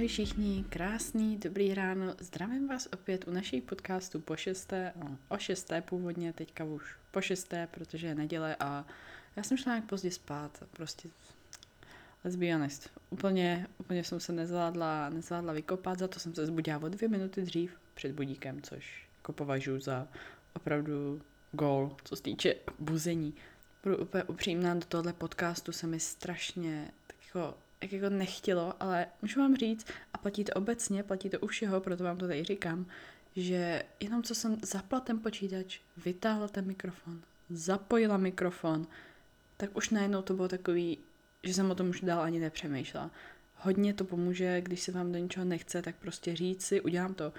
Ahoj všichni, krásný, dobrý ráno. Zdravím vás opět u naší podcastu po šesté, no, o šesté původně, teďka už po šesté, protože je neděle a já jsem šla nějak pozdě spát. Prostě, let's be honest, úplně, úplně jsem se nezvládla, nezvládla vykopat, za to jsem se zbudila o dvě minuty dřív před budíkem, což jako považuji za opravdu gol, co se týče buzení. Budu úplně upřímná, do tohle podcastu se mi strašně tak jako jak jako nechtělo, ale můžu vám říct, a platí to obecně, platí to u všeho, proto vám to tady říkám, že jenom co jsem zapla ten počítač, vytáhla ten mikrofon, zapojila mikrofon, tak už najednou to bylo takový, že jsem o tom už dál ani nepřemýšlela. Hodně to pomůže, když se vám do něčeho nechce, tak prostě říct si, udělám to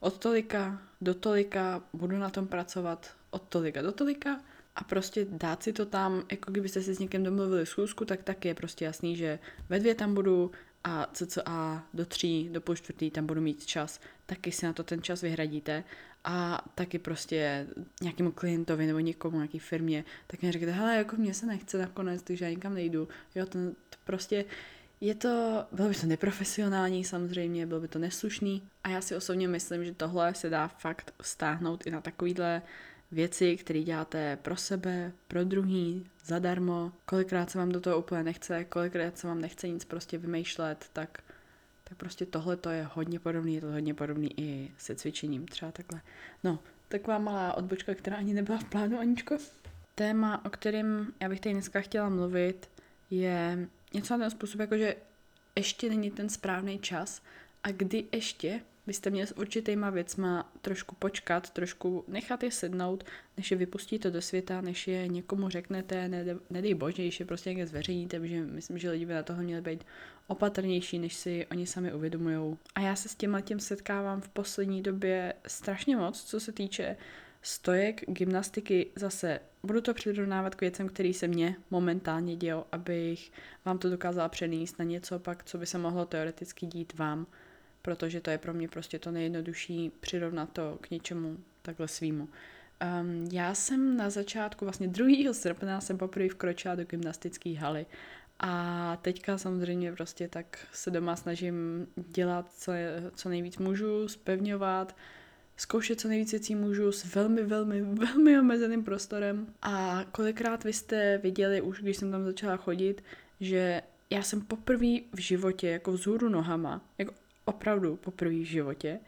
od tolika do tolika, budu na tom pracovat od tolika do tolika a prostě dát si to tam, jako kdybyste si s někým domluvili schůzku, tak tak je prostě jasný, že ve dvě tam budu a cca do tří, do půl čtvrtý tam budu mít čas, taky si na to ten čas vyhradíte. A taky prostě nějakému klientovi nebo někomu, nějaký firmě, tak mi řekněte, hele, jako mě se nechce nakonec, takže já nikam nejdu. Jo, to, to prostě je to, bylo by to neprofesionální samozřejmě, bylo by to neslušný. A já si osobně myslím, že tohle se dá fakt stáhnout i na takovýhle věci, které děláte pro sebe, pro druhý, zadarmo, kolikrát se vám do toho úplně nechce, kolikrát se vám nechce nic prostě vymýšlet, tak, tak prostě tohle to je hodně podobný, je to hodně podobný i se cvičením, třeba takhle. No, taková malá odbočka, která ani nebyla v plánu, Aničko. Téma, o kterém já bych tady dneska chtěla mluvit, je něco na ten způsob, jako že ještě není ten správný čas a kdy ještě byste měli s určitýma věcma trošku počkat, trošku nechat je sednout, než je vypustíte do světa, než je někomu řeknete, nedej, nedej bože, když je prostě někde zveřejníte, protože myslím, že lidi by na toho měli být opatrnější, než si oni sami uvědomují. A já se s tím tím setkávám v poslední době strašně moc, co se týče stojek, gymnastiky, zase budu to přirovnávat k věcem, které se mně momentálně dějou, abych vám to dokázala přenést na něco pak, co by se mohlo teoreticky dít vám protože to je pro mě prostě to nejjednodušší přirovnat to k něčemu takhle svýmu. Um, já jsem na začátku, vlastně 2. srpna jsem poprvé vkročila do gymnastické haly a teďka samozřejmě prostě tak se doma snažím dělat co, co nejvíc můžu, spevňovat, zkoušet co nejvíc věcí můžu s velmi, velmi, velmi omezeným prostorem. A kolikrát vy jste viděli už, když jsem tam začala chodit, že já jsem poprvé v životě jako vzhůru nohama, jako opravdu poprvé v životě,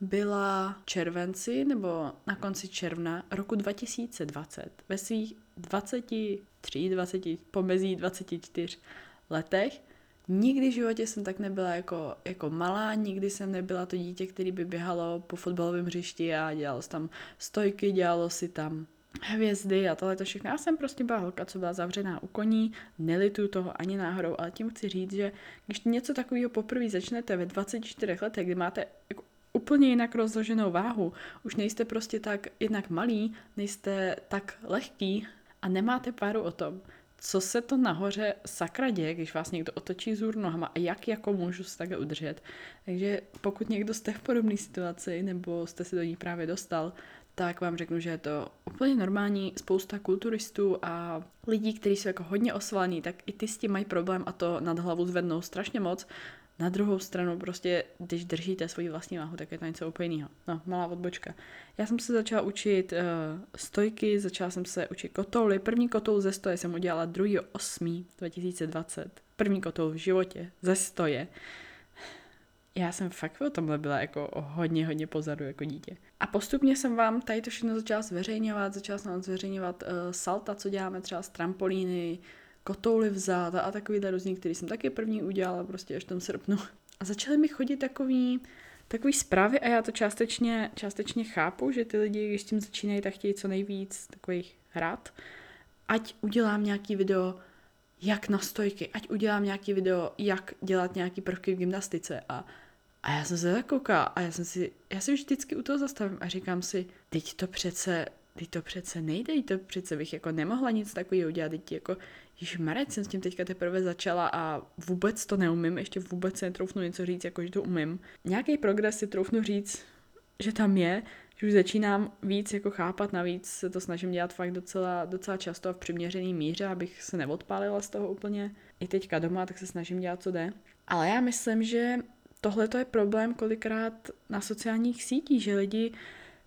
byla červenci nebo na konci června roku 2020 ve svých 23, 20, pomezí 24 letech. Nikdy v životě jsem tak nebyla jako, jako malá, nikdy jsem nebyla to dítě, který by běhalo po fotbalovém hřišti a dělalo si tam stojky, dělalo si tam hvězdy a tohle to všechno. Já jsem prostě byla holka, co byla zavřená u koní, nelitu toho ani náhodou, ale tím chci říct, že když něco takového poprvé začnete ve 24 letech, kdy máte jako úplně jinak rozloženou váhu, už nejste prostě tak jednak malý, nejste tak lehký a nemáte páru o tom, co se to nahoře sakra děje, když vás někdo otočí zůr nohama a jak jako můžu se takhle udržet. Takže pokud někdo jste v podobné situaci nebo jste se do ní právě dostal, tak vám řeknu, že je to úplně normální. Spousta kulturistů a lidí, kteří jsou jako hodně osvalní, tak i ty s tím mají problém a to nad hlavu zvednou strašně moc. Na druhou stranu prostě, když držíte svoji vlastní váhu, tak je to něco úplně jiného. No, malá odbočka. Já jsem se začala učit uh, stojky, začala jsem se učit kotouly. První kotoul ze stoje jsem udělala 2.8.2020. První kotoul v životě ze stoje. Uh, já jsem fakt o tomhle byla jako hodně, hodně pozadu jako dítě. A postupně jsem vám tady to všechno začala zveřejňovat, začala jsem vám zveřejňovat uh, salta, co děláme třeba z trampolíny, kotouly vzad a takovýhle různý, který jsem taky první udělala prostě až v tom srpnu. A začaly mi chodit takový, takový zprávy a já to částečně, částečně chápu, že ty lidi, když s tím začínají, tak chtějí co nejvíc takových hrát. Ať udělám nějaký video, jak na stojky, ať udělám nějaký video, jak dělat nějaký prvky v gymnastice a a já jsem se zakoukala a já jsem si, já si vždycky u toho zastavím a říkám si, teď to přece, teď to přece nejde, teď to přece bych jako nemohla nic takového udělat, teď jako, již Marec jsem s tím teďka teprve začala a vůbec to neumím, ještě vůbec se netroufnu něco říct, jako že to umím. Nějaký progres si troufnu říct, že tam je, že už začínám víc jako chápat, navíc se to snažím dělat fakt docela, docela často a v přiměřený míře, abych se neodpálila z toho úplně. I teďka doma, tak se snažím dělat, co jde. Ale já myslím, že tohle to je problém kolikrát na sociálních sítích, že lidi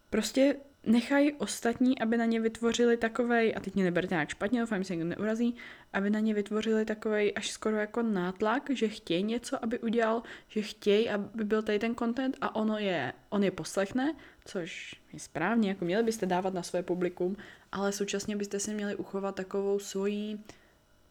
prostě nechají ostatní, aby na ně vytvořili takovej, a teď mě neberte nějak špatně, doufám, že se někdo neurazí, aby na ně vytvořili takovej až skoro jako nátlak, že chtějí něco, aby udělal, že chtějí, aby byl tady ten content a ono je, on je poslechne, což je správně, jako měli byste dávat na své publikum, ale současně byste si měli uchovat takovou svoji,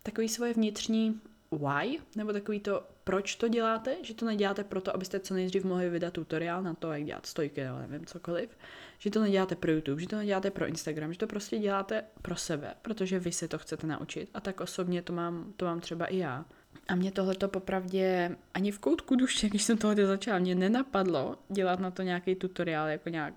takový svoje vnitřní why, nebo takový to, proč to děláte, že to neděláte proto, abyste co nejdřív mohli vydat tutoriál na to, jak dělat stojky nebo nevím cokoliv, že to neděláte pro YouTube, že to neděláte pro Instagram, že to prostě děláte pro sebe, protože vy se to chcete naučit. A tak osobně to mám, to mám třeba i já. A mě tohleto popravdě ani v koutku duše, když jsem tohle začala, mě nenapadlo dělat na to nějaký tutoriál jako nějak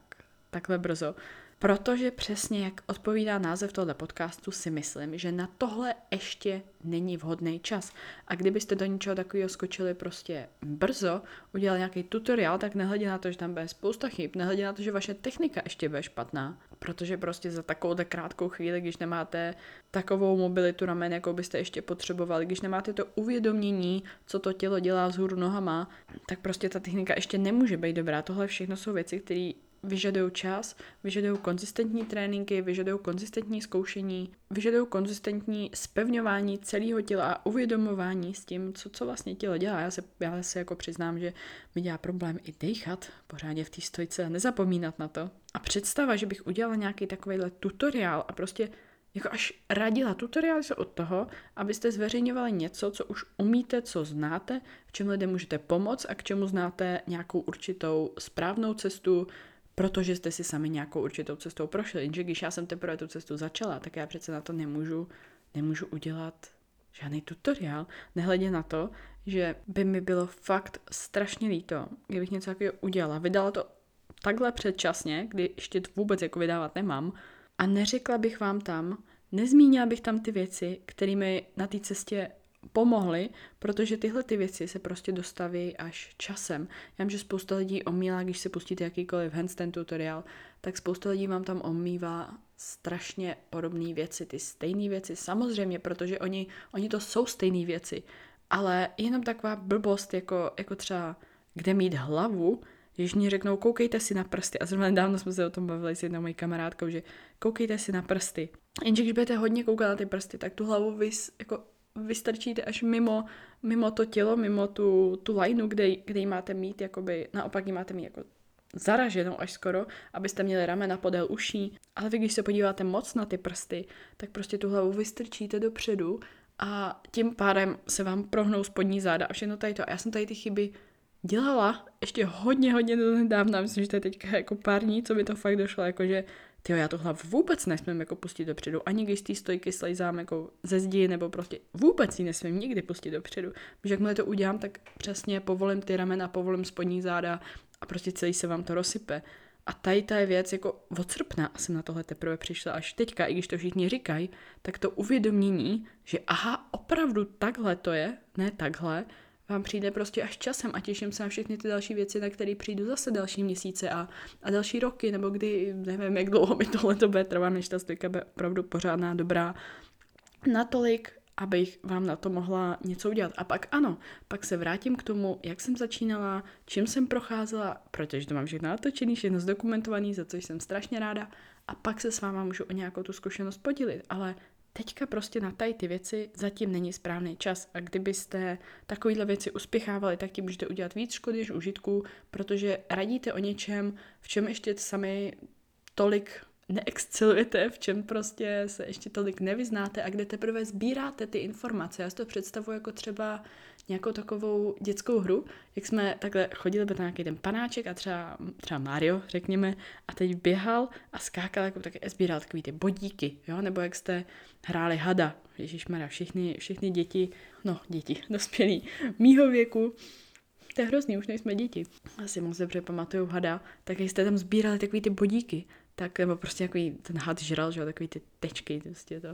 takhle brzo, Protože přesně jak odpovídá název tohle podcastu, si myslím, že na tohle ještě není vhodný čas. A kdybyste do něčeho takového skočili prostě brzo, udělali nějaký tutoriál, tak nehledě na to, že tam bude spousta chyb, nehledě na to, že vaše technika ještě bude špatná, protože prostě za takovou krátkou chvíli, když nemáte takovou mobilitu ramen, jakou byste ještě potřebovali, když nemáte to uvědomění, co to tělo dělá vzhůru nohama, tak prostě ta technika ještě nemůže být dobrá. Tohle všechno jsou věci, které vyžadují čas, vyžadují konzistentní tréninky, vyžadují konzistentní zkoušení, vyžadují konzistentní spevňování celého těla a uvědomování s tím, co, co vlastně tělo dělá. Já se, já se jako přiznám, že mi dělá problém i dechat pořádně v té stojce a nezapomínat na to. A představa, že bych udělala nějaký takovýhle tutoriál a prostě jako až radila tutoriály se od toho, abyste zveřejňovali něco, co už umíte, co znáte, v čem lidem můžete pomoct a k čemu znáte nějakou určitou správnou cestu, protože jste si sami nějakou určitou cestou prošli. Jenže když já jsem teprve tu cestu začala, tak já přece na to nemůžu, nemůžu udělat žádný tutoriál, nehledě na to, že by mi bylo fakt strašně líto, kdybych něco takového udělala, vydala to takhle předčasně, kdy ještě vůbec jako vydávat nemám, a neřekla bych vám tam, nezmínila bych tam ty věci, kterými na té cestě pomohly, protože tyhle ty věci se prostě dostaví až časem. Já vím, že spousta lidí omílá, když se pustíte jakýkoliv handstand tutoriál, tak spousta lidí vám tam omývá strašně podobné věci, ty stejné věci, samozřejmě, protože oni, oni to jsou stejné věci, ale jenom taková blbost, jako, jako třeba kde mít hlavu, když mě řeknou, koukejte si na prsty, a zrovna nedávno jsme se o tom bavili s jednou mojí kamarádkou, že koukejte si na prsty. Jenže když budete hodně koukat na ty prsty, tak tu hlavu vys, jako vystrčíte až mimo, mimo to tělo, mimo tu, tu lajnu, kde, kde ji máte mít, jakoby, naopak ji máte mít jako zaraženou až skoro, abyste měli ramena podél uší. Ale vy, když se podíváte moc na ty prsty, tak prostě tu hlavu vystrčíte dopředu a tím pádem se vám prohnou spodní záda a všechno tady to. A já jsem tady ty chyby dělala ještě hodně, hodně do nedávna, myslím, že to je teďka jako pár dní, co mi to fakt došlo, jakože ty já to hlavu vůbec nesmím jako pustit dopředu, ani když z té stojky slejzám jako ze zdi, nebo prostě vůbec ji nesmím nikdy pustit dopředu. Protože jakmile to udělám, tak přesně povolím ty ramena, povolím spodní záda a prostě celý se vám to rozsype. A tady ta je věc jako od srpna jsem na tohle teprve přišla až teďka, i když to všichni říkají, tak to uvědomění, že aha, opravdu takhle to je, ne takhle, vám přijde prostě až časem a těším se na všechny ty další věci, na které přijdu zase další měsíce a, a další roky, nebo kdy, nevím, jak dlouho mi tohle to bude trvat, než ta stojka bude opravdu pořádná, dobrá. Natolik, abych vám na to mohla něco udělat. A pak ano, pak se vrátím k tomu, jak jsem začínala, čím jsem procházela, protože to mám všechno natočený, všechno zdokumentovaný, za což jsem strašně ráda. A pak se s váma můžu o nějakou tu zkušenost podělit. Ale teďka prostě na tady ty věci zatím není správný čas a kdybyste takovýhle věci uspěchávali, tak tím můžete udělat víc škody než užitku, protože radíte o něčem, v čem ještě sami tolik neexcelujete, v čem prostě se ještě tolik nevyznáte a kde teprve sbíráte ty informace. Já si to představuji jako třeba nějakou takovou dětskou hru, jak jsme takhle chodili na nějaký ten panáček a třeba, třeba Mario, řekněme, a teď běhal a skákal, jako tak sbíral takový ty bodíky, jo, nebo jak jste hráli hada, Ježišmarja, všichni, všichni děti, no děti, dospělí, mýho věku, to je hrozný, už nejsme děti. Asi moc dobře pamatuju hada, tak jste tam sbírali takový ty bodíky, tak nebo prostě takový ten had žral, že jo, takový ty tečky, prostě to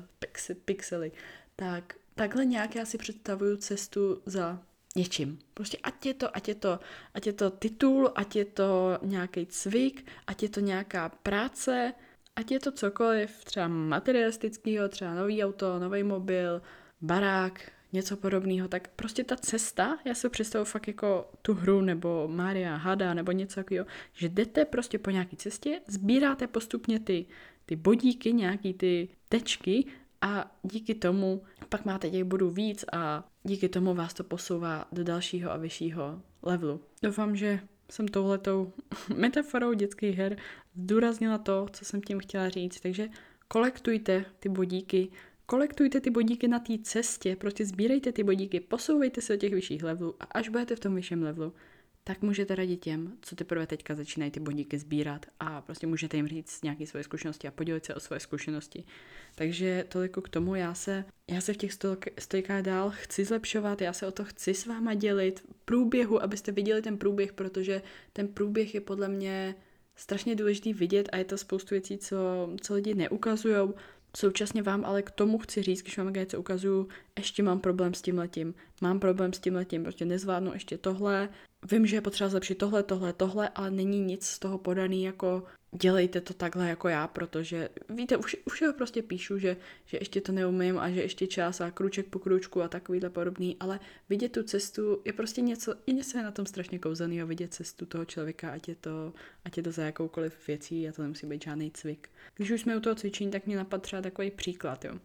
pixely, tak takhle nějak já si představuju cestu za něčím. Prostě ať je to, ať je to, ať je to titul, ať je to nějaký cvik, ať je to nějaká práce, ať je to cokoliv, třeba materialistického, třeba nový auto, nový mobil, barák, něco podobného, tak prostě ta cesta, já si představuji fakt jako tu hru nebo Maria Hada nebo něco takového, že jdete prostě po nějaké cestě, sbíráte postupně ty, ty bodíky, nějaký ty tečky a díky tomu pak máte těch bodů víc a díky tomu vás to posouvá do dalšího a vyššího levelu. Doufám, že jsem touhletou metaforou dětských her zdůraznila to, co jsem tím chtěla říct. Takže kolektujte ty bodíky, kolektujte ty bodíky na té cestě, prostě sbírejte ty bodíky, posouvejte se do těch vyšších levelů a až budete v tom vyšším levelu, tak můžete radit těm, co teprve teďka začínají ty bodíky sbírat a prostě můžete jim říct nějaké svoje zkušenosti a podělit se o svoje zkušenosti. Takže toliko k tomu, já se, já se v těch stojkách dál chci zlepšovat, já se o to chci s váma dělit v průběhu, abyste viděli ten průběh, protože ten průběh je podle mě strašně důležitý vidět a je to spoustu věcí, co, co lidi neukazují. Současně vám ale k tomu chci říct, když vám něco ukazuju, ještě mám problém s tím letím, mám problém s tím letím, prostě nezvládnu ještě tohle, vím, že je potřeba zlepšit tohle, tohle, tohle, ale není nic z toho podaný jako dělejte to takhle jako já, protože víte, už, už jo prostě píšu, že, že ještě to neumím a že ještě čas a kruček po kručku a takovýhle podobný, ale vidět tu cestu je prostě něco, je něco je na tom strašně kouzelného, vidět cestu toho člověka, ať je to, ať je to za jakoukoliv věcí a to nemusí být žádný cvik. Když už jsme u toho cvičení, tak mě napadl třeba takový příklad, jo.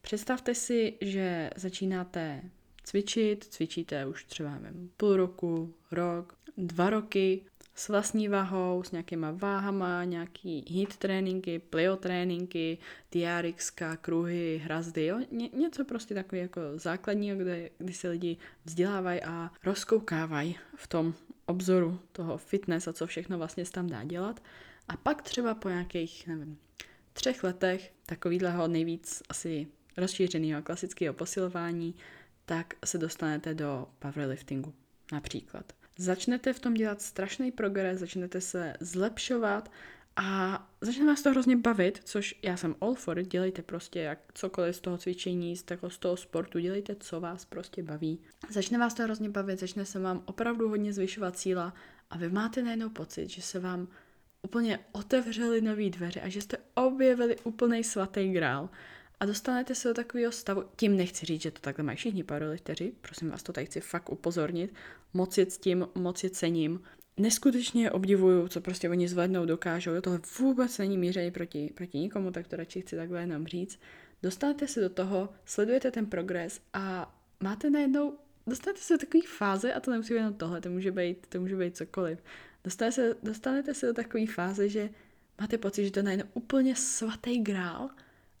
Představte si, že začínáte cvičit, cvičíte už třeba nevím, půl roku, rok, dva roky s vlastní váhou, s nějakýma váhama, nějaký hit tréninky, plyo tréninky, TRX, kruhy, hrazdy, jo? Ně, něco prostě takové jako základního, kde, kdy se lidi vzdělávají a rozkoukávají v tom obzoru toho fitness a co všechno vlastně se tam dá dělat. A pak třeba po nějakých, nevím, třech letech takovýhleho nejvíc asi rozšířeného klasického posilování, tak se dostanete do powerliftingu například. Začnete v tom dělat strašný progres, začnete se zlepšovat a začne vás to hrozně bavit, což já jsem all for dělejte prostě jak cokoliv z toho cvičení, z toho, z toho sportu, dělejte, co vás prostě baví. Začne vás to hrozně bavit, začne se vám opravdu hodně zvyšovat síla a vy máte najednou pocit, že se vám úplně otevřely nové dveře a že jste objevili úplný svatý grál a dostanete se do takového stavu, tím nechci říct, že to takhle mají všichni powerlifteři, prosím vás, to tady chci fakt upozornit, moc je s tím, moc je cením, neskutečně obdivuju, co prostě oni zvednou, dokážou, tohle vůbec není míření proti, proti nikomu, tak to radši chci takhle jenom říct. Dostanete se do toho, sledujete ten progres a máte najednou, dostanete se do takové fáze, a to nemusí být jenom tohle, to může být, to může být cokoliv. Dostanete se, dostanete se do takové fáze, že máte pocit, že to je najednou úplně svatý grál,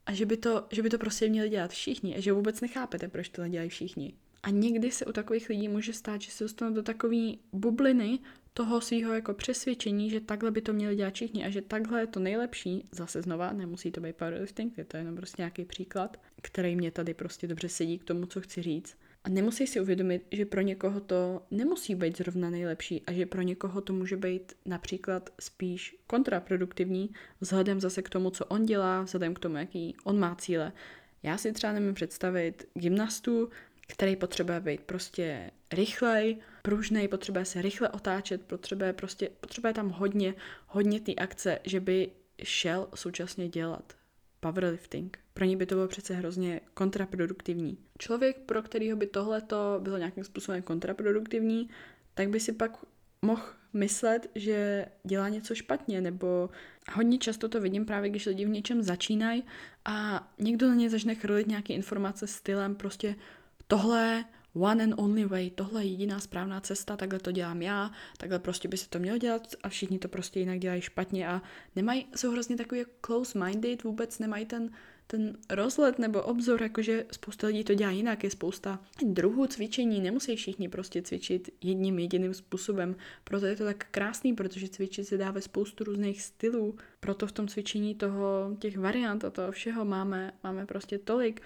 a že by, to, že by to prostě měli dělat všichni a že vůbec nechápete, proč to nedělají všichni. A někdy se u takových lidí může stát, že se dostanou do takové bubliny toho svého jako přesvědčení, že takhle by to měli dělat všichni a že takhle je to nejlepší. Zase znova, nemusí to být powerlifting, je to jenom prostě nějaký příklad, který mě tady prostě dobře sedí k tomu, co chci říct. A nemusí si uvědomit, že pro někoho to nemusí být zrovna nejlepší a že pro někoho to může být například spíš kontraproduktivní vzhledem zase k tomu, co on dělá, vzhledem k tomu, jaký on má cíle. Já si třeba nemůžu představit gymnastu, který potřebuje být prostě rychlej, pružnej, potřebuje se rychle otáčet, potřebuje prostě, potřebuje tam hodně, hodně té akce, že by šel současně dělat powerlifting. Pro ní by to bylo přece hrozně kontraproduktivní. Člověk, pro kterého by tohle bylo nějakým způsobem kontraproduktivní, tak by si pak mohl myslet, že dělá něco špatně, nebo hodně často to vidím právě, když lidi v něčem začínají a někdo na ně začne chrlit nějaké informace stylem prostě tohle one and only way, tohle je jediná správná cesta, takhle to dělám já, takhle prostě by se to mělo dělat a všichni to prostě jinak dělají špatně a nemají, jsou hrozně takový close-minded, vůbec nemají ten, ten rozhled nebo obzor, jakože spousta lidí to dělá jinak, je spousta druhů cvičení, nemusí všichni prostě cvičit jedním jediným způsobem, proto je to tak krásný, protože cvičit se dá ve spoustu různých stylů, proto v tom cvičení toho, těch variant a toho všeho máme, máme prostě tolik,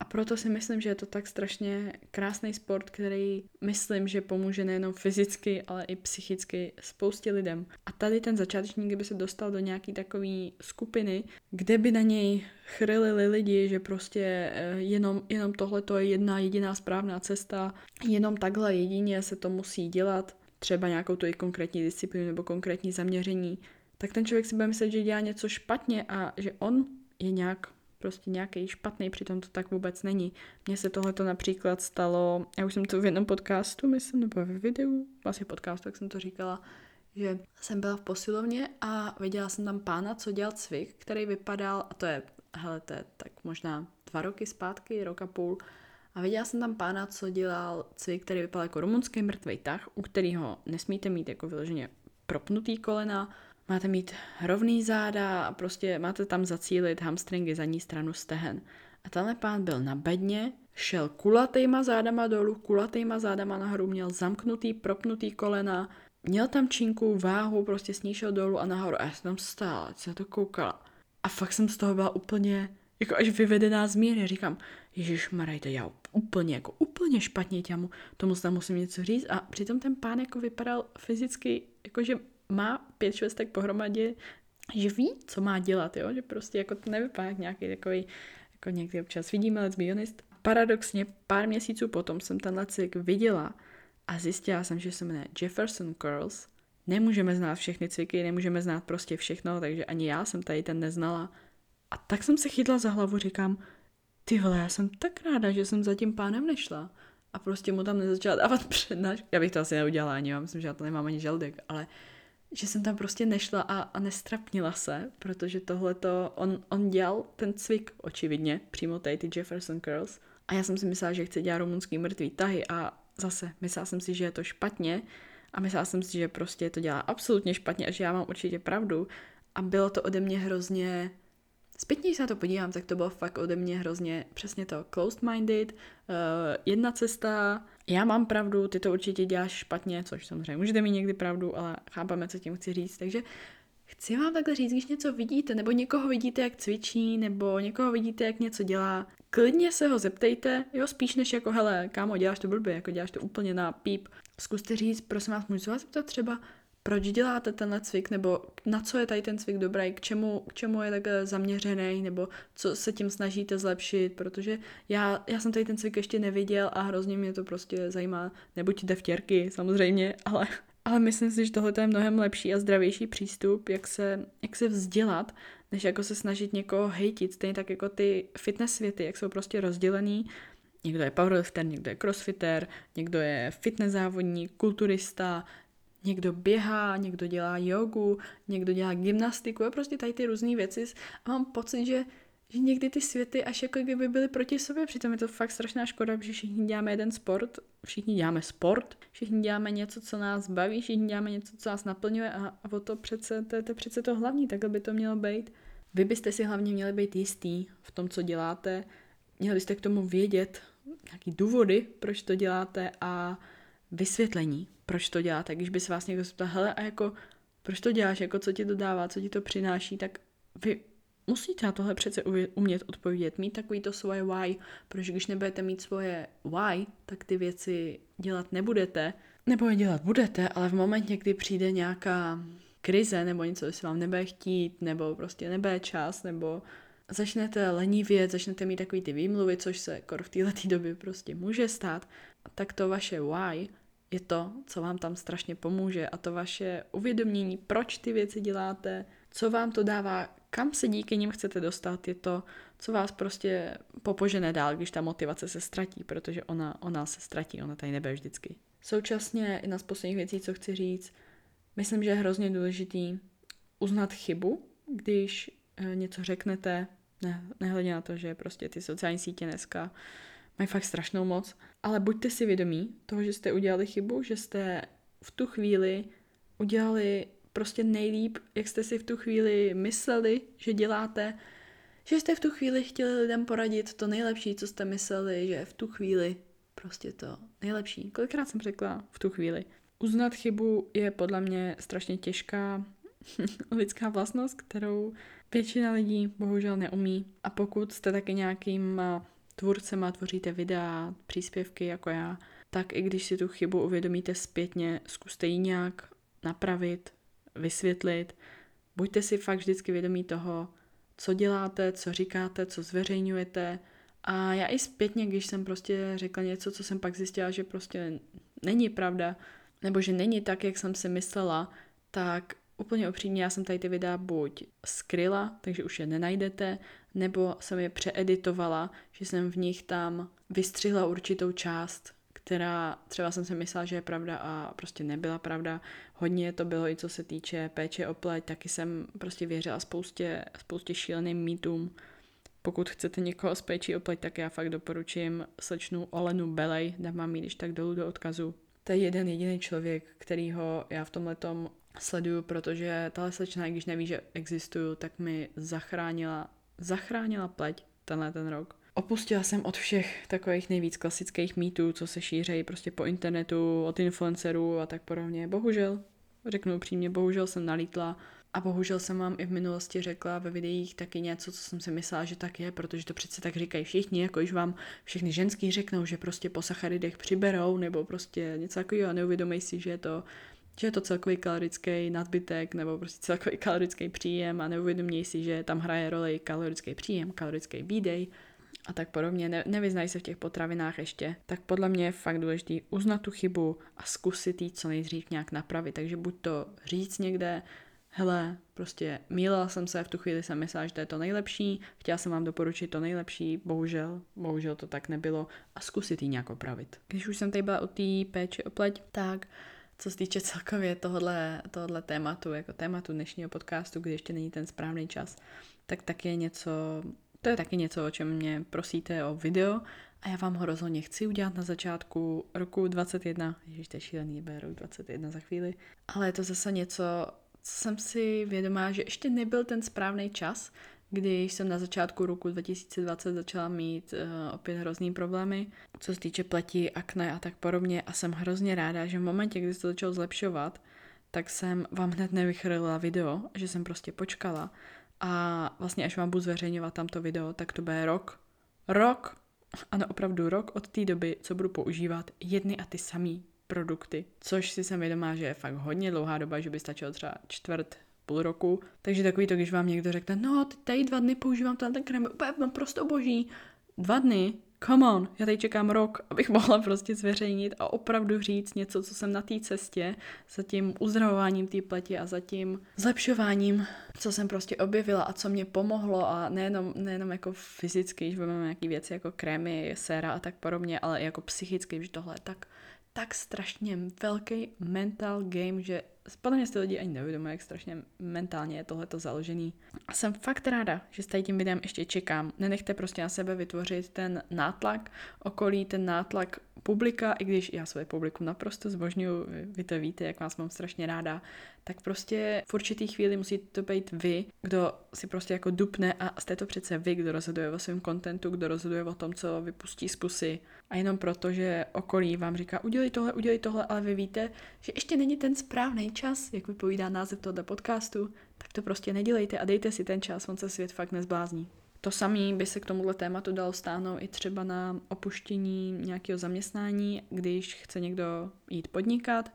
a proto si myslím, že je to tak strašně krásný sport, který myslím, že pomůže nejenom fyzicky, ale i psychicky spoustě lidem. A tady ten začátečník by se dostal do nějaký takové skupiny, kde by na něj chrlili lidi, že prostě eh, jenom, jenom tohle to je jedna jediná správná cesta, jenom takhle jedině se to musí dělat, třeba nějakou tu i konkrétní disciplínu nebo konkrétní zaměření, tak ten člověk si bude myslet, že dělá něco špatně a že on je nějak prostě nějaký špatný, přitom to tak vůbec není. Mně se tohle například stalo, já už jsem to v jednom podcastu, myslím, nebo ve videu, asi podcastu, jak jsem to říkala, že jsem byla v posilovně a viděla jsem tam pána, co dělal cvik, který vypadal, a to je, hele, to je tak možná dva roky zpátky, rok a půl, a viděla jsem tam pána, co dělal cvik, který vypadal jako rumunský mrtvý tah, u kterého nesmíte mít jako vyloženě propnutý kolena, máte mít rovný záda a prostě máte tam zacílit hamstringy zadní stranu stehen. A tenhle pán byl na bedně, šel kulatýma zádama dolů, kulatýma zádama nahoru, měl zamknutý, propnutý kolena, měl tam činku, váhu, prostě sníšel dolů a nahoru. A já jsem tam stála, jsem to koukala. A fakt jsem z toho byla úplně, jako až vyvedená z míry. Říkám, Ježíš Maraj, to já úplně, jako úplně špatně těmu, tomu tam musím něco říct. A přitom ten pán jako vypadal fyzicky, jakože má pět švestek pohromadě, že ví, co má dělat, jo? že prostě jako to nevypadá jak nějaký takový, jako někdy občas vidíme, let's be honest. Paradoxně pár měsíců potom jsem tenhle cvik viděla a zjistila jsem, že se jmenuje Jefferson Curls. Nemůžeme znát všechny cviky, nemůžeme znát prostě všechno, takže ani já jsem tady ten neznala. A tak jsem se chytla za hlavu, říkám, ty vole, já jsem tak ráda, že jsem za tím pánem nešla a prostě mu tam nezačala dávat přednáš. Já bych to asi neudělala ani, já myslím, že já to nemám ani žaludek, ale že jsem tam prostě nešla a, a nestrapnila se, protože tohle to, on, on dělal ten cvik, očividně, přímo tady ty Jefferson Curls. A já jsem si myslela, že chce dělat rumunský mrtvý tahy a zase myslela jsem si, že je to špatně a myslela jsem si, že prostě to dělá absolutně špatně a že já mám určitě pravdu. A bylo to ode mě hrozně Zpětně, když se na to podívám, tak to bylo fakt ode mě hrozně přesně to closed-minded, uh, jedna cesta, já mám pravdu, ty to určitě děláš špatně, což samozřejmě můžete mít někdy pravdu, ale chápeme, co tím chci říct. Takže chci vám takhle říct, když něco vidíte, nebo někoho vidíte, jak cvičí, nebo někoho vidíte, jak něco dělá, klidně se ho zeptejte, jo, spíš než jako, hele, kámo, děláš to blbě, jako děláš to úplně na píp. Zkuste říct, prosím vás, můžu vás zeptat třeba, proč děláte tenhle cvik, nebo na co je tady ten cvik dobrý, k čemu, k čemu je takhle zaměřený, nebo co se tím snažíte zlepšit, protože já, já jsem tady ten cvik ještě neviděl a hrozně mě to prostě zajímá, nebuď vtěrky samozřejmě, ale, ale myslím si, že tohle je mnohem lepší a zdravější přístup, jak se, jak se vzdělat, než jako se snažit někoho hejtit, stejně tak jako ty fitness světy, jak jsou prostě rozdělený, Někdo je powerlifter, někdo je crossfitter, někdo je fitness závodník, kulturista, někdo běhá, někdo dělá jogu, někdo dělá gymnastiku a prostě tady ty různé věci a mám pocit, že, že někdy ty světy až jako kdyby byly proti sobě, přitom je to fakt strašná škoda, že všichni děláme jeden sport, všichni děláme sport, všichni děláme něco, co nás baví, všichni děláme něco, co nás naplňuje a, a o to přece, to, to je přece to hlavní, takhle by to mělo být. Vy byste si hlavně měli být jistý v tom, co děláte, měli byste k tomu vědět nějaký důvody, proč to děláte a vysvětlení, proč to děláte. Když by se vás někdo zeptal, hele, a jako, proč to děláš, jako co ti to dává, co ti to přináší, tak vy musíte na tohle přece umět odpovědět, mít takový to svoje why, protože když nebudete mít svoje why, tak ty věci dělat nebudete, nebo je dělat budete, ale v momentě, kdy přijde nějaká krize nebo něco, si vám nebude chtít, nebo prostě nebude čas, nebo začnete lenivět, začnete mít takový ty výmluvy, což se kor v této době prostě může stát, tak to vaše why je to, co vám tam strašně pomůže a to vaše uvědomění, proč ty věci děláte, co vám to dává, kam se díky nim chcete dostat, je to, co vás prostě popožene dál, když ta motivace se ztratí, protože ona, ona se ztratí, ona tady nebude vždycky. Současně jedna z posledních věcí, co chci říct, myslím, že je hrozně důležitý uznat chybu, když eh, něco řeknete, ne, nehledě na to, že prostě ty sociální sítě dneska mají fakt strašnou moc, ale buďte si vědomí toho, že jste udělali chybu, že jste v tu chvíli udělali prostě nejlíp, jak jste si v tu chvíli mysleli, že děláte, že jste v tu chvíli chtěli lidem poradit to nejlepší, co jste mysleli, že v tu chvíli prostě to nejlepší. Kolikrát jsem řekla v tu chvíli. Uznat chybu je podle mě strašně těžká lidská vlastnost, kterou většina lidí bohužel neumí. A pokud jste taky nějakým tvůrcema, tvoříte videa, příspěvky jako já, tak i když si tu chybu uvědomíte zpětně, zkuste ji nějak napravit, vysvětlit. Buďte si fakt vždycky vědomí toho, co děláte, co říkáte, co zveřejňujete. A já i zpětně, když jsem prostě řekla něco, co jsem pak zjistila, že prostě není pravda, nebo že není tak, jak jsem si myslela, tak úplně upřímně, já jsem tady ty videa buď skryla, takže už je nenajdete, nebo jsem je přeeditovala, že jsem v nich tam vystřihla určitou část, která třeba jsem si myslela, že je pravda a prostě nebyla pravda. Hodně to bylo i co se týče péče o pleť, taky jsem prostě věřila spoustě, spoustě šíleným mýtům. Pokud chcete někoho s péčí o pleť, tak já fakt doporučím slečnu Olenu Belej, dám vám ji když tak dolů do odkazu. To je jeden jediný člověk, kterýho já v tomhle sleduju, protože tahle slečna, i když neví, že existuju, tak mi zachránila, zachránila pleť tenhle ten rok. Opustila jsem od všech takových nejvíc klasických mýtů, co se šířejí prostě po internetu, od influencerů a tak podobně. Bohužel, řeknu upřímně, bohužel jsem nalítla a bohužel jsem vám i v minulosti řekla ve videích taky něco, co jsem si myslela, že tak je, protože to přece tak říkají všichni, jako když vám všechny ženský řeknou, že prostě po sacharidech přiberou, nebo prostě něco takového a neuvědomej si, že je to že je to celkový kalorický nadbytek nebo prostě celkový kalorický příjem a neuvědoměj si, že tam hraje roli kalorický příjem, kalorický výdej a tak podobně, ne, nevyznají se v těch potravinách ještě, tak podle mě je fakt důležité uznat tu chybu a zkusit jí co nejdřív nějak napravit. Takže buď to říct někde, hele, prostě mýlila jsem se, v tu chvíli jsem myslela, že to je to nejlepší, chtěla jsem vám doporučit to nejlepší, bohužel, bohužel to tak nebylo a zkusit ji nějak opravit. Když už jsem tady byla u té péče o pleť, tak co se týče celkově tohle, tohle tématu, jako tématu dnešního podcastu, kdy ještě není ten správný čas, tak taky je něco, to je taky něco, o čem mě prosíte o video a já vám ho rozhodně chci udělat na začátku roku 21. Ježiš, to je šílený, bude rok 21 za chvíli. Ale je to zase něco, co jsem si vědomá, že ještě nebyl ten správný čas, když jsem na začátku roku 2020 začala mít uh, opět hrozný problémy, co se týče pleti, akné a tak podobně. A jsem hrozně ráda, že v momentě, kdy se to začalo zlepšovat, tak jsem vám hned nevychrlila video, že jsem prostě počkala. A vlastně až vám budu zveřejňovat tamto video, tak to bude rok. Rok, ano opravdu rok od té doby, co budu používat jedny a ty samé produkty, což si jsem vědomá, že je fakt hodně dlouhá doba, že by stačilo třeba čtvrt, půl roku. Takže takový to, když vám někdo řekne, no, ty tady dva dny používám ten krém, úplně naprosto boží. Dva dny, come on, já tady čekám rok, abych mohla prostě zveřejnit a opravdu říct něco, co jsem na té cestě, za tím uzdravováním té pleti a za tím zlepšováním, co jsem prostě objevila a co mě pomohlo a nejenom, nejenom jako fyzicky, když máme nějaké věci jako krémy, séra a tak podobně, ale i jako psychicky, že tohle je tak tak strašně velký mental game, že podle mě si lidi ani neuvědomují, jak strašně mentálně je tohleto založený. A jsem fakt ráda, že s tady tím videem ještě čekám. Nenechte prostě na sebe vytvořit ten nátlak okolí, ten nátlak publika, i když já své publiku naprosto zbožňuju, vy to víte, jak vás mám strašně ráda, tak prostě v určitý chvíli musí to být vy, kdo si prostě jako dupne a jste to přece vy, kdo rozhoduje o svém kontentu, kdo rozhoduje o tom, co vypustí z pusy. A jenom proto, že okolí vám říká, udělej tohle, udělej tohle, ale vy víte, že ještě není ten správný čas, jak vypovídá název tohoto podcastu, tak to prostě nedělejte a dejte si ten čas, on se svět fakt nezblázní. To samé by se k tomuhle tématu dalo stáhnout i třeba na opuštění nějakého zaměstnání, když chce někdo jít podnikat,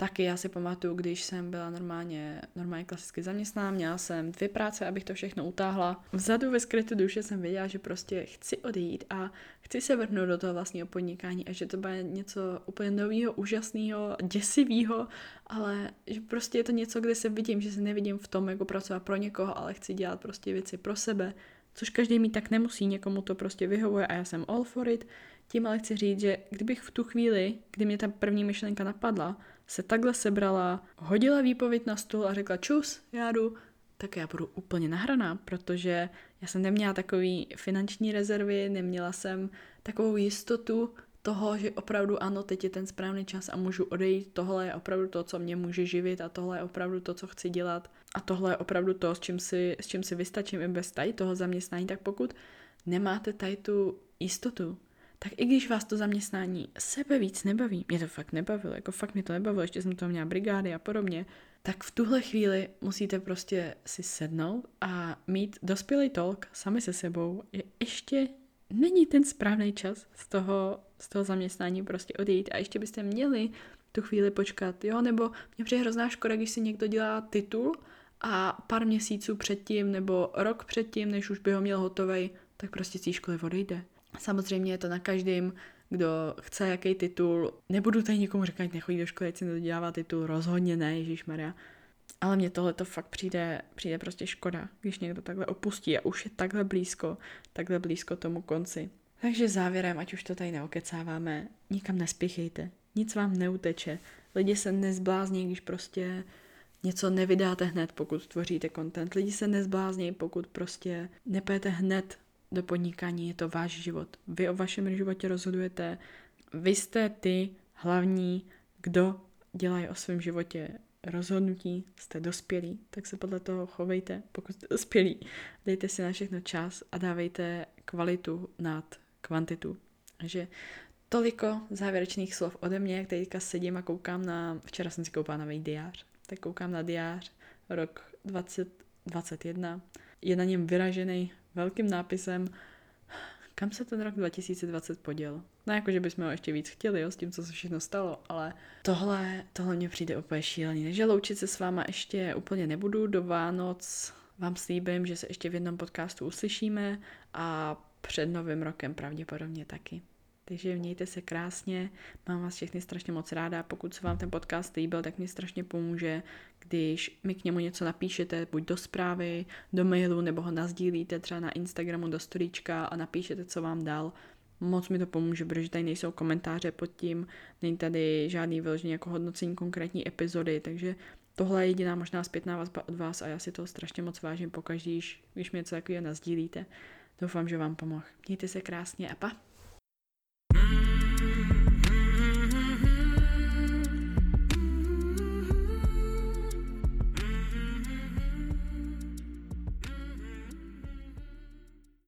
Taky já si pamatuju, když jsem byla normálně, normálně klasicky zaměstná, měla jsem dvě práce, abych to všechno utáhla. Vzadu ve skrytu duše jsem věděla, že prostě chci odejít a chci se vrhnout do toho vlastního podnikání a že to bude něco úplně nového, úžasného, děsivého, ale že prostě je to něco, kde se vidím, že se nevidím v tom, jako pracovat pro někoho, ale chci dělat prostě věci pro sebe, což každý mi tak nemusí, někomu to prostě vyhovuje a já jsem all for it. Tím ale chci říct, že kdybych v tu chvíli, kdy mě ta první myšlenka napadla, se takhle sebrala, hodila výpověď na stůl a řekla čus, já jdu, tak já budu úplně nahraná, protože já jsem neměla takový finanční rezervy, neměla jsem takovou jistotu toho, že opravdu ano, teď je ten správný čas a můžu odejít, tohle je opravdu to, co mě může živit a tohle je opravdu to, co chci dělat. A tohle je opravdu to, s čím si, s čím si vystačím i bez tady toho zaměstnání, tak pokud nemáte tady tu jistotu, tak i když vás to zaměstnání sebe víc nebaví, mě to fakt nebavilo, jako fakt mě to nebavilo, ještě jsem to měla brigády a podobně, tak v tuhle chvíli musíte prostě si sednout a mít dospělý talk sami se sebou, že ještě není ten správný čas z toho, z toho zaměstnání prostě odejít a ještě byste měli tu chvíli počkat, jo, nebo mě přijde hrozná škoda, když si někdo dělá titul a pár měsíců předtím nebo rok předtím, než už by ho měl hotovej, tak prostě z té školy odejde. Samozřejmě je to na každém, kdo chce jaký titul. Nebudu tady nikomu říkat, nechodí do školy, si nedodělává titul, rozhodně ne, Ježíš Maria. Ale mně tohle to fakt přijde, přijde prostě škoda, když někdo takhle opustí a už je takhle blízko, takhle blízko tomu konci. Takže závěrem, ať už to tady neokecáváme, nikam nespěchejte, nic vám neuteče, lidi se nezblázní, když prostě něco nevydáte hned, pokud tvoříte content. Lidi se nezblázní, pokud prostě nepojete hned do podnikání, je to váš život. Vy o vašem životě rozhodujete, vy jste ty hlavní, kdo dělají o svém životě rozhodnutí, jste dospělí, tak se podle toho chovejte, pokud jste dospělí. Dejte si na všechno čas a dávejte kvalitu nad kvantitu. Takže toliko závěrečných slov ode mě, jak teďka sedím a koukám na, včera jsem si koupala nový diář, tak koukám na diář rok 2021. Je na něm vyražený velkým nápisem kam se ten rok 2020 poděl. No jako, že bychom ho ještě víc chtěli, jo, s tím, co se všechno stalo, ale tohle, tohle mě přijde úplně šílený. Takže loučit se s váma ještě úplně nebudu, do Vánoc vám slíbím, že se ještě v jednom podcastu uslyšíme a před novým rokem pravděpodobně taky. Takže mějte se krásně, mám vás všechny strašně moc ráda. Pokud se vám ten podcast líbil, tak mi strašně pomůže, když mi k němu něco napíšete, buď do zprávy, do mailu, nebo ho nazdílíte třeba na Instagramu do storíčka a napíšete, co vám dal. Moc mi to pomůže, protože tady nejsou komentáře pod tím, není tady žádný vyložený jako hodnocení konkrétní epizody, takže tohle je jediná možná zpětná vazba od vás a já si toho strašně moc vážím pokaždý, když mi něco takového nazdílíte. Doufám, že vám pomohl. Mějte se krásně a pa!